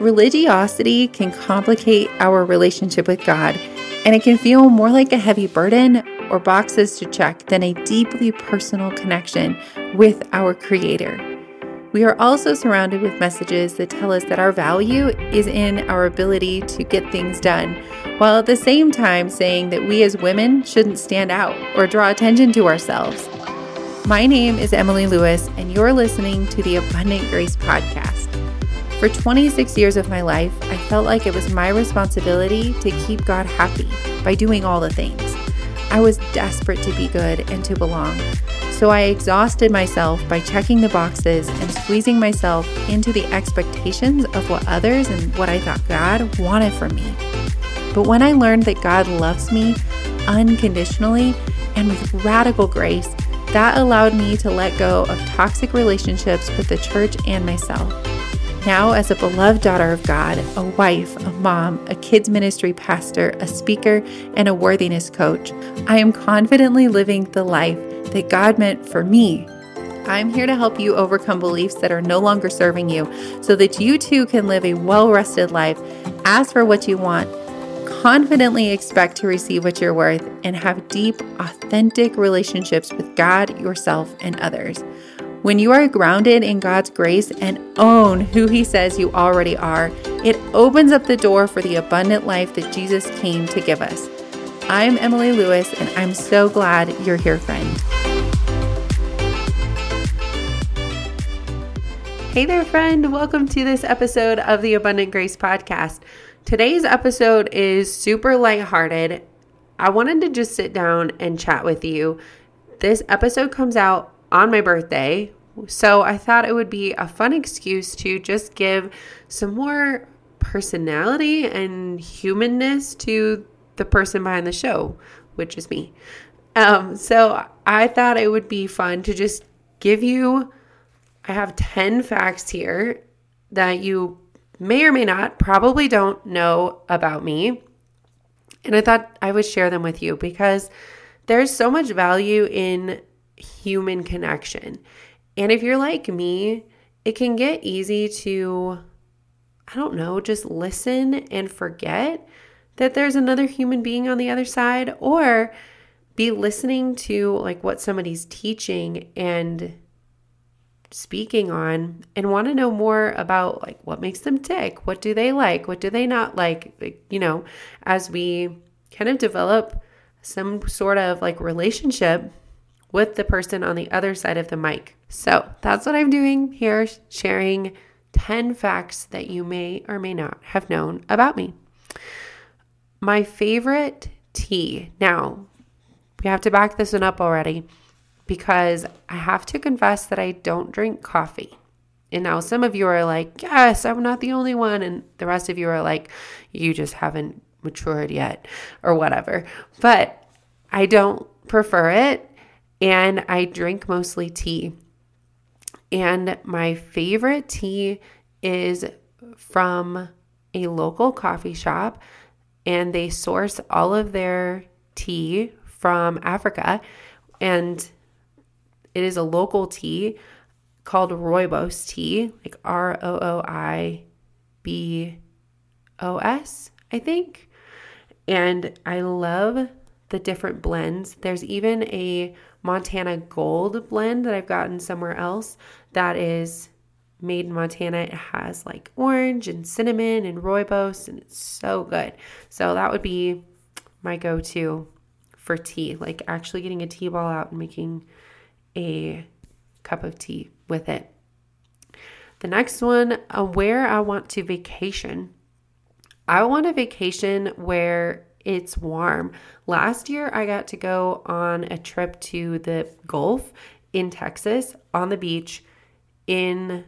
Religiosity can complicate our relationship with God, and it can feel more like a heavy burden or boxes to check than a deeply personal connection with our Creator. We are also surrounded with messages that tell us that our value is in our ability to get things done, while at the same time saying that we as women shouldn't stand out or draw attention to ourselves. My name is Emily Lewis, and you're listening to the Abundant Grace Podcast. For 26 years of my life, I felt like it was my responsibility to keep God happy by doing all the things. I was desperate to be good and to belong. So I exhausted myself by checking the boxes and squeezing myself into the expectations of what others and what I thought God wanted from me. But when I learned that God loves me unconditionally and with radical grace, that allowed me to let go of toxic relationships with the church and myself. Now, as a beloved daughter of God, a wife, a mom, a kids' ministry pastor, a speaker, and a worthiness coach, I am confidently living the life that God meant for me. I'm here to help you overcome beliefs that are no longer serving you so that you too can live a well rested life, ask for what you want, confidently expect to receive what you're worth, and have deep, authentic relationships with God, yourself, and others. When you are grounded in God's grace and own who He says you already are, it opens up the door for the abundant life that Jesus came to give us. I'm Emily Lewis, and I'm so glad you're here, friend. Hey there, friend. Welcome to this episode of the Abundant Grace Podcast. Today's episode is super lighthearted. I wanted to just sit down and chat with you. This episode comes out on my birthday, so I thought it would be a fun excuse to just give some more personality and humanness to the person behind the show, which is me. Um, so I thought it would be fun to just give you. I have 10 facts here that you may or may not, probably don't know about me. And I thought I would share them with you because there's so much value in human connection. And if you're like me, it can get easy to, I don't know, just listen and forget that there's another human being on the other side or be listening to like what somebody's teaching and speaking on and want to know more about like what makes them tick what do they like what do they not like you know as we kind of develop some sort of like relationship with the person on the other side of the mic so that's what i'm doing here sharing 10 facts that you may or may not have known about me my favorite tea. Now, we have to back this one up already because I have to confess that I don't drink coffee. And now some of you are like, yes, I'm not the only one. And the rest of you are like, you just haven't matured yet or whatever. But I don't prefer it. And I drink mostly tea. And my favorite tea is from a local coffee shop and they source all of their tea from Africa. And it is a local tea called Rooibos tea, like R O O I B O S, I think. And I love the different blends. There's even a Montana Gold blend that I've gotten somewhere else that is made in Montana. It has like orange and cinnamon and rooibos, and it's so good. So that would be my go to for tea, like actually getting a tea ball out and making a cup of tea with it. The next one, uh, where I want to vacation. I want a vacation where it's warm. Last year, I got to go on a trip to the Gulf in Texas on the beach in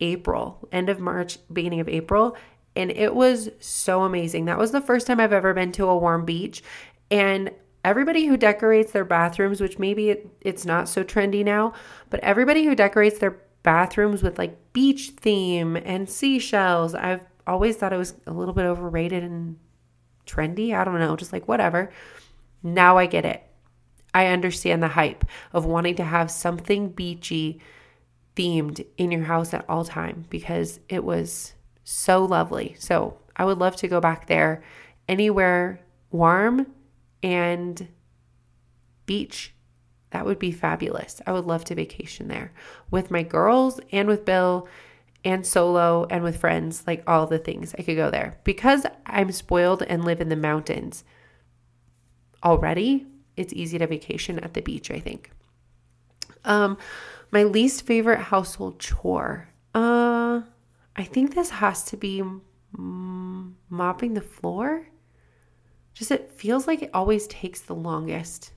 April, end of March, beginning of April. And it was so amazing. That was the first time I've ever been to a warm beach. And everybody who decorates their bathrooms, which maybe it, it's not so trendy now, but everybody who decorates their bathrooms with like beach theme and seashells, I've always thought it was a little bit overrated and trendy. I don't know, just like whatever. Now I get it. I understand the hype of wanting to have something beachy themed in your house at all time because it was so lovely. So I would love to go back there anywhere warm and beach. That would be fabulous. I would love to vacation there with my girls and with Bill and solo and with friends, like all the things. I could go there. Because I'm spoiled and live in the mountains already, it's easy to vacation at the beach, I think. Um my least favorite household chore. Uh I think this has to be mopping the floor. Just it feels like it always takes the longest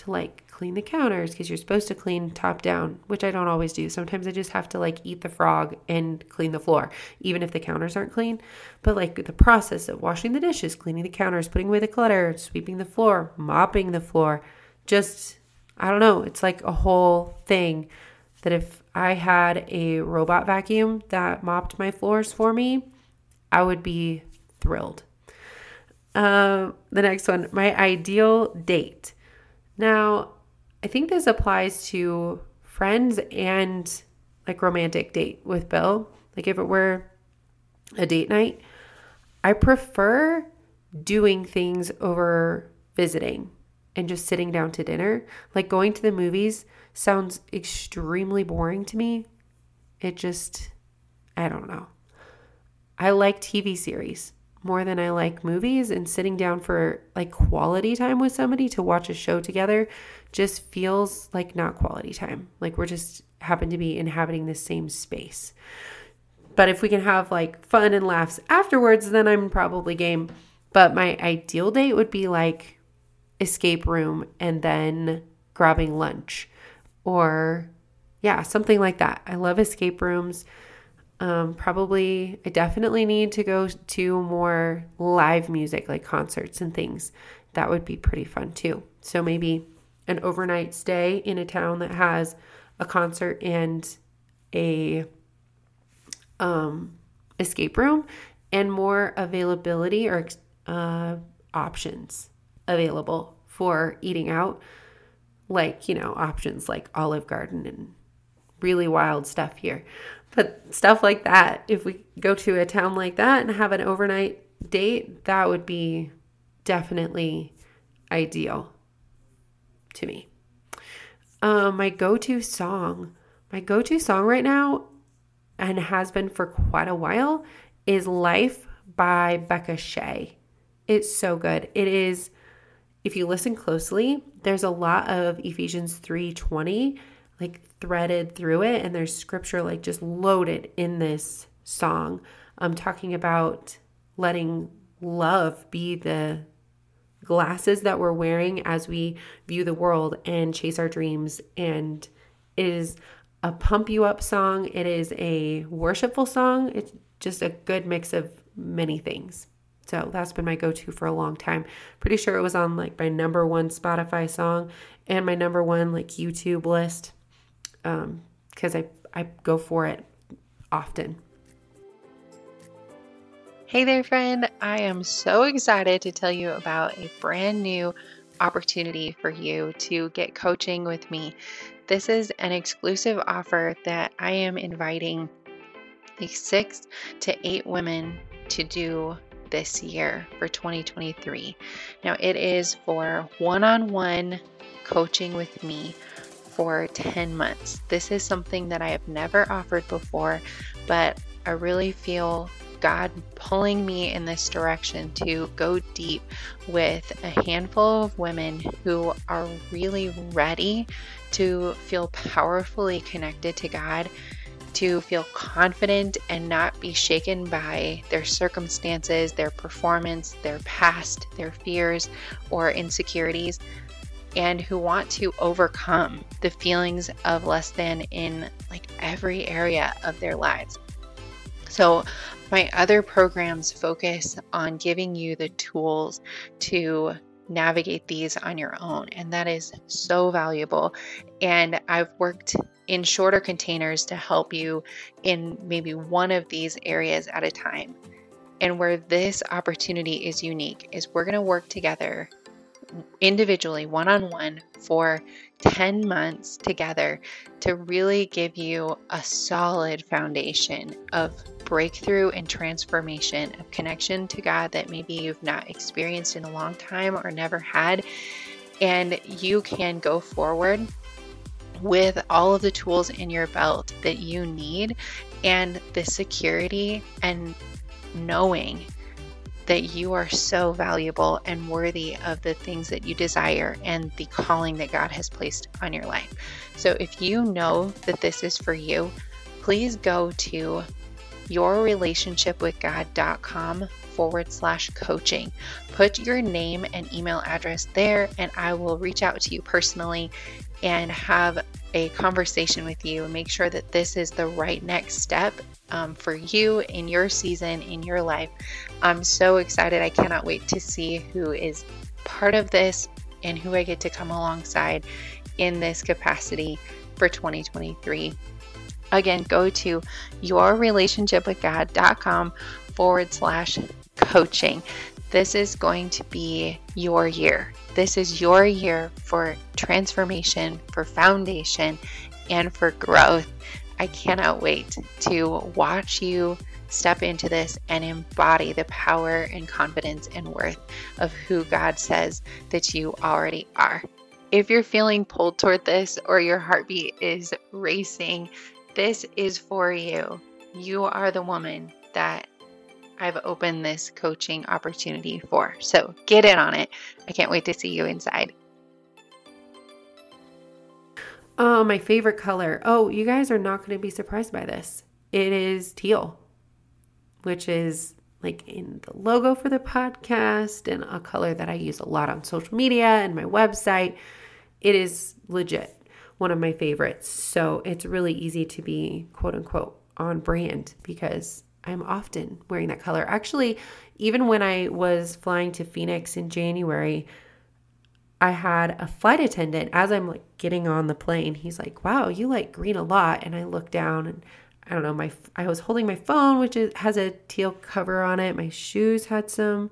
to like clean the counters because you're supposed to clean top down, which I don't always do. Sometimes I just have to like eat the frog and clean the floor, even if the counters aren't clean. But like the process of washing the dishes, cleaning the counters, putting away the clutter, sweeping the floor, mopping the floor, just, I don't know, it's like a whole thing that if I had a robot vacuum that mopped my floors for me, I would be thrilled. Uh, the next one, my ideal date. Now, I think this applies to friends and like romantic date with Bill. Like if it were a date night, I prefer doing things over visiting and just sitting down to dinner. Like going to the movies sounds extremely boring to me. It just, I don't know. I like TV series more than I like movies and sitting down for like quality time with somebody to watch a show together just feels like not quality time. Like we're just happen to be inhabiting the same space. But if we can have like fun and laughs afterwards, then I'm probably game. But my ideal date would be like escape room and then grabbing lunch or yeah, something like that. I love escape rooms. Um, probably, I definitely need to go to more live music, like concerts and things. That would be pretty fun too. So maybe an overnight stay in a town that has a concert and a um, escape room and more availability or uh, options available for eating out like you know options like olive garden and really wild stuff here but stuff like that, if we go to a town like that and have an overnight date, that would be definitely ideal to me. Um, my go to song, my go to song right now, and has been for quite a while, is Life by Becca Shea. It's so good. It is, if you listen closely, there's a lot of Ephesians 3:20 like threaded through it and there's scripture like just loaded in this song i'm talking about letting love be the glasses that we're wearing as we view the world and chase our dreams. And it is a pump you up song. It is a worshipful song. It's just a good mix of many things. So that's been my go-to for a long time. Pretty sure it was on like my number one spotify song and my number one like youtube list because um, I, I go for it often. Hey there, friend. I am so excited to tell you about a brand new opportunity for you to get coaching with me. This is an exclusive offer that I am inviting the six to eight women to do this year for 2023. Now, it is for one on one coaching with me for 10 months. This is something that I have never offered before, but I really feel God pulling me in this direction to go deep with a handful of women who are really ready to feel powerfully connected to God, to feel confident and not be shaken by their circumstances, their performance, their past, their fears, or insecurities, and who want to overcome the feelings of less than in like every area of their lives. So, my other programs focus on giving you the tools to navigate these on your own, and that is so valuable. And I've worked in shorter containers to help you in maybe one of these areas at a time. And where this opportunity is unique is we're going to work together individually, one on one, for 10 months together to really give you a solid foundation of breakthrough and transformation of connection to God that maybe you've not experienced in a long time or never had. And you can go forward with all of the tools in your belt that you need and the security and knowing that you are so valuable and worthy of the things that you desire and the calling that God has placed on your life. So if you know that this is for you, please go to yourrelationshipwithgod.com forward slash coaching. Put your name and email address there, and I will reach out to you personally and have a conversation with you and make sure that this is the right next step um, for you in your season, in your life. I'm so excited. I cannot wait to see who is part of this and who I get to come alongside in this capacity for 2023. Again, go to yourrelationshipwithgod.com forward slash coaching. This is going to be your year. This is your year for transformation, for foundation, and for growth. I cannot wait to watch you step into this and embody the power and confidence and worth of who God says that you already are. If you're feeling pulled toward this or your heartbeat is racing, this is for you. You are the woman that I've opened this coaching opportunity for. So get in on it. I can't wait to see you inside. Oh, my favorite color. Oh, you guys are not going to be surprised by this. It is teal, which is like in the logo for the podcast and a color that I use a lot on social media and my website. It is legit one of my favorites. So it's really easy to be quote unquote on brand because I'm often wearing that color. Actually, even when I was flying to Phoenix in January, I had a flight attendant as I'm like getting on the plane. He's like, "Wow, you like green a lot." And I look down and I don't know, my I was holding my phone which is, has a teal cover on it. My shoes had some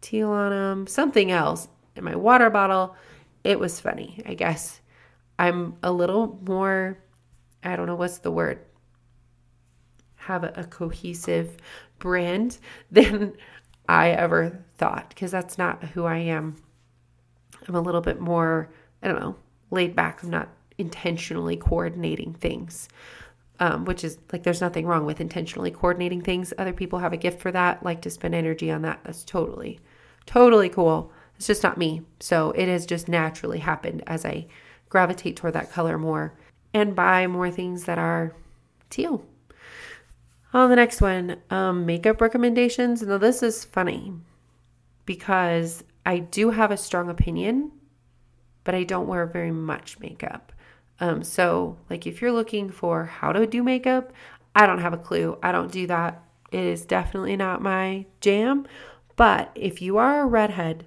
teal on them, something else. And my water bottle, it was funny, I guess. I'm a little more I don't know what's the word have a, cohesive brand than I ever thought because that's not who I am. I'm a little bit more, I don't know, laid back. I'm not intentionally coordinating things, um, which is like there's nothing wrong with intentionally coordinating things. Other people have a gift for that, like to spend energy on that. That's totally, totally cool. It's just not me. So it has just naturally happened as I gravitate toward that color more and buy more things that are teal on the next one, um, makeup recommendations. Now, this is funny because I do have a strong opinion, but I don't wear very much makeup. Um, so, like, if you're looking for how to do makeup, I don't have a clue. I don't do that. It is definitely not my jam. But if you are a redhead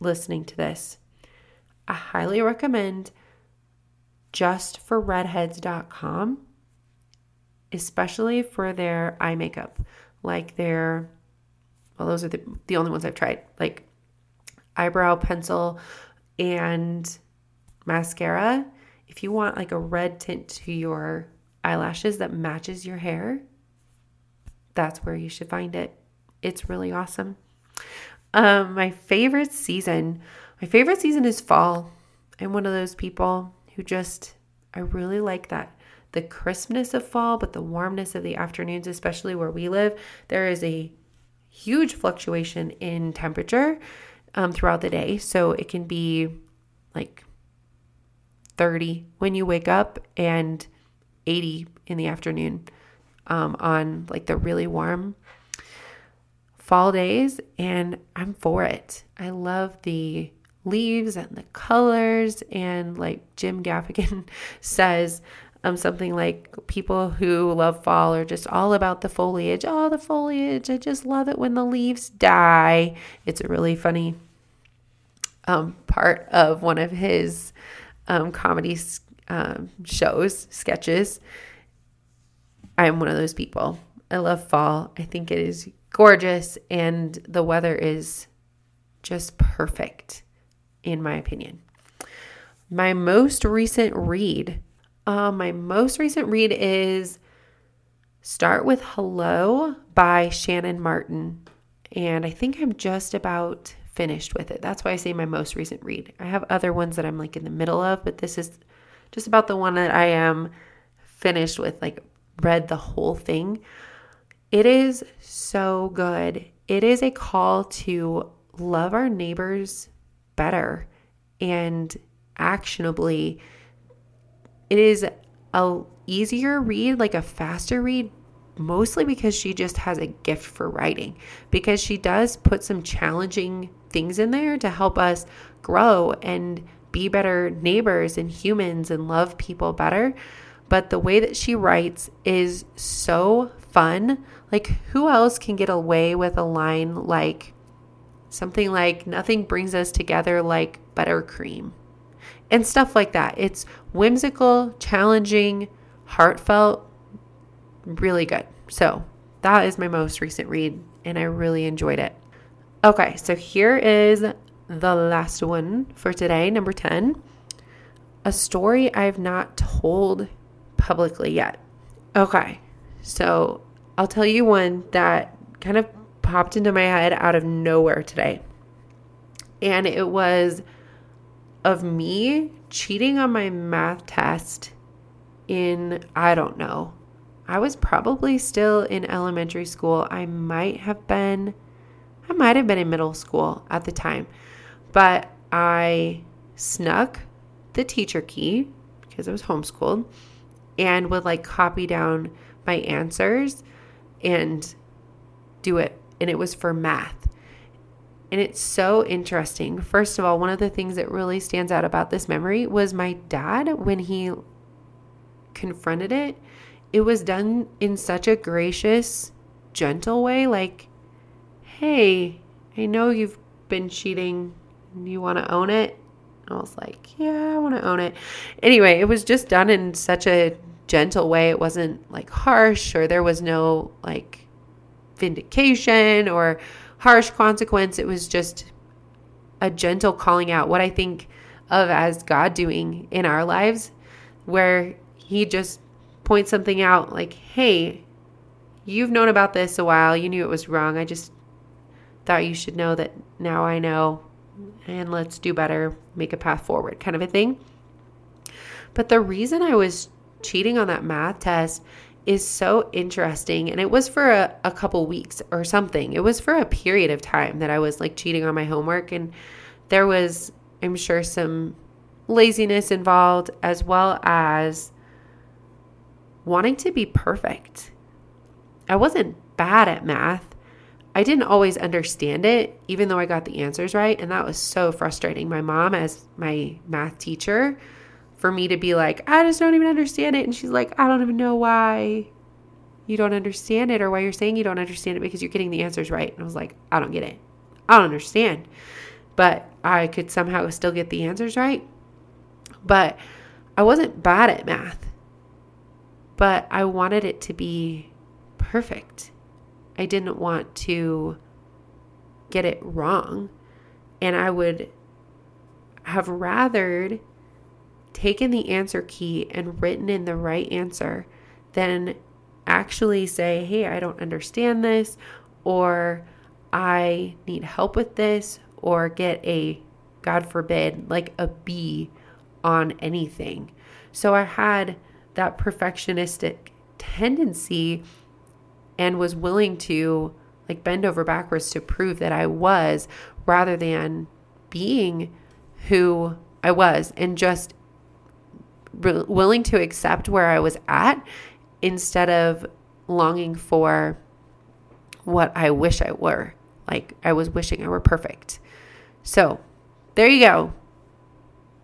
listening to this, I highly recommend justforredheads.com especially for their eye makeup, like their, well, those are the, the only ones I've tried, like eyebrow pencil and mascara. If you want like a red tint to your eyelashes that matches your hair, that's where you should find it. It's really awesome. Um, my favorite season, my favorite season is fall. I'm one of those people who just, I really like that the crispness of fall, but the warmness of the afternoons, especially where we live, there is a huge fluctuation in temperature um, throughout the day. So it can be like 30 when you wake up and 80 in the afternoon um, on like the really warm fall days. And I'm for it. I love the leaves and the colors. And like Jim Gaffigan says, um, something like people who love fall are just all about the foliage. Oh, the foliage. I just love it when the leaves die. It's a really funny um, part of one of his um, comedy um, shows, sketches. I'm one of those people. I love fall. I think it is gorgeous, and the weather is just perfect, in my opinion. my most recent read. Uh, my most recent read is Start with Hello by Shannan Martin. And I think I'm just about finished with it. That's why I say my most recent read. I have other ones that I'm like in the middle of, but this is just about the one that I am finished with, like read the whole thing. It is so good. It is a call to love our neighbors better and actionably. It is a easier read, like a faster read, mostly because she just has a gift for writing because she does put some challenging things in there to help us grow and be better neighbors and humans and love people better. But the way that she writes is so fun. Like, who else can get away with a line like something like, nothing brings us together like buttercream? And stuff like that. It's whimsical, challenging, heartfelt, really good. So, that is my most recent read, and I really enjoyed it. Okay, so here is the last one for today, number 10. A story I've not told publicly yet. Okay, so I'll tell you one that kind of popped into my head out of nowhere today. And it was of me cheating on my math test in, I don't know, I was probably still in elementary school. I might have been, I might have been in middle school at the time, but I snuck the teacher key because I was homeschooled and would like copy down my answers and do it. And it was for math. And it's so interesting. First of all, one of the things that really stands out about this memory was my dad, when he confronted it, it was done in such a gracious, gentle way. Like, hey, I know you've been cheating. You want to own it? I was like, yeah, I want to own it. Anyway, it was just done in such a gentle way. It wasn't like harsh or there was no like vindication or harsh consequence. It was just a gentle calling out, what I think of as God doing in our lives, where He just points something out like, hey, you've known about this a while. You knew it was wrong. I just thought you should know that now I know and let's do better, make a path forward kind of a thing. But the reason I was cheating on that math test is so interesting. And it was for a, a couple weeks or something. It was for a period of time that I was like cheating on my homework. And there was, I'm sure, some laziness involved as well as wanting to be perfect. I wasn't bad at math. I didn't always understand it, even though I got the answers right. And that was so frustrating. My mom, as my math teacher, for me to be like, I just don't even understand it. And she's like, I don't even know why you don't understand it or why you're saying you don't understand it because you're getting the answers right. And I was like, I don't get it. I don't understand. But I could somehow still get the answers right. But I wasn't bad at math but I wanted it to be perfect. I didn't want to get it wrong. And I would have rathered taken the answer key and written in the right answer than actually say, hey, I don't understand this, or I need help with this, or get a, God forbid, like a B on anything. So I had that perfectionistic tendency and was willing to like bend over backwards to prove that I was rather than being who I was and just re- willing to accept where I was at instead of longing for what I wish I were. Like I was wishing I were perfect. So, there you go.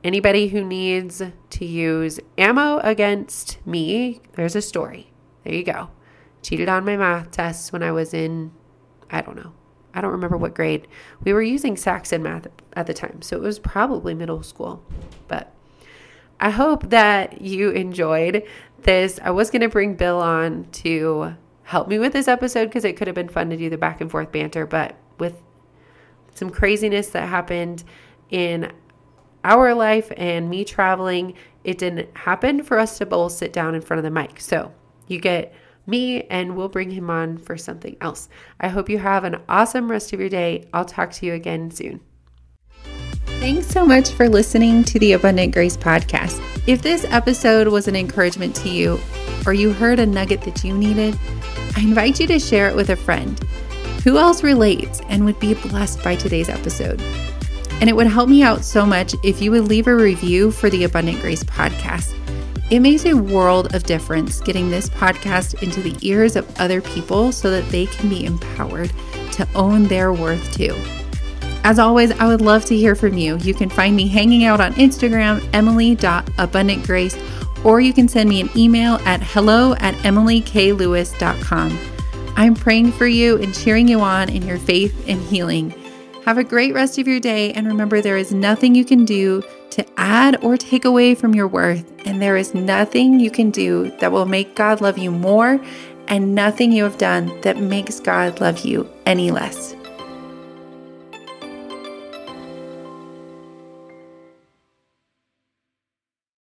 Anybody who needs to use ammo against me, there's a story. There you go. Cheated on my math tests when I was in, I don't know. I don't remember what grade. We were using Saxon math at the time, so it was probably middle school. But I hope that you enjoyed this. I was going to bring Bill on to help me with this episode because it could have been fun to do the back and forth banter, but with some craziness that happened in our life and me traveling, it didn't happen for us to both sit down in front of the mic. So you get me and we'll bring him on for something else. I hope you have an awesome rest of your day. I'll talk to you again soon. Thanks so much for listening to the Abundant Grace podcast. If this episode was an encouragement to you or you heard a nugget that you needed, I invite you to share it with a friend. Who else relates and would be blessed by today's episode? And it would help me out so much if you would leave a review for the Abundant Grace podcast. It makes a world of difference getting this podcast into the ears of other people so that they can be empowered to own their worth too. As always, I would love to hear from you. You can find me hanging out on Instagram, emily.abundantgrace, or you can send me an email at hello at emilyklewis.com. I'm praying for you and cheering you on in your faith and healing. Have a great rest of your day, and remember there is nothing you can do to add or take away from your worth, and there is nothing you can do that will make God love you more, and nothing you have done that makes God love you any less.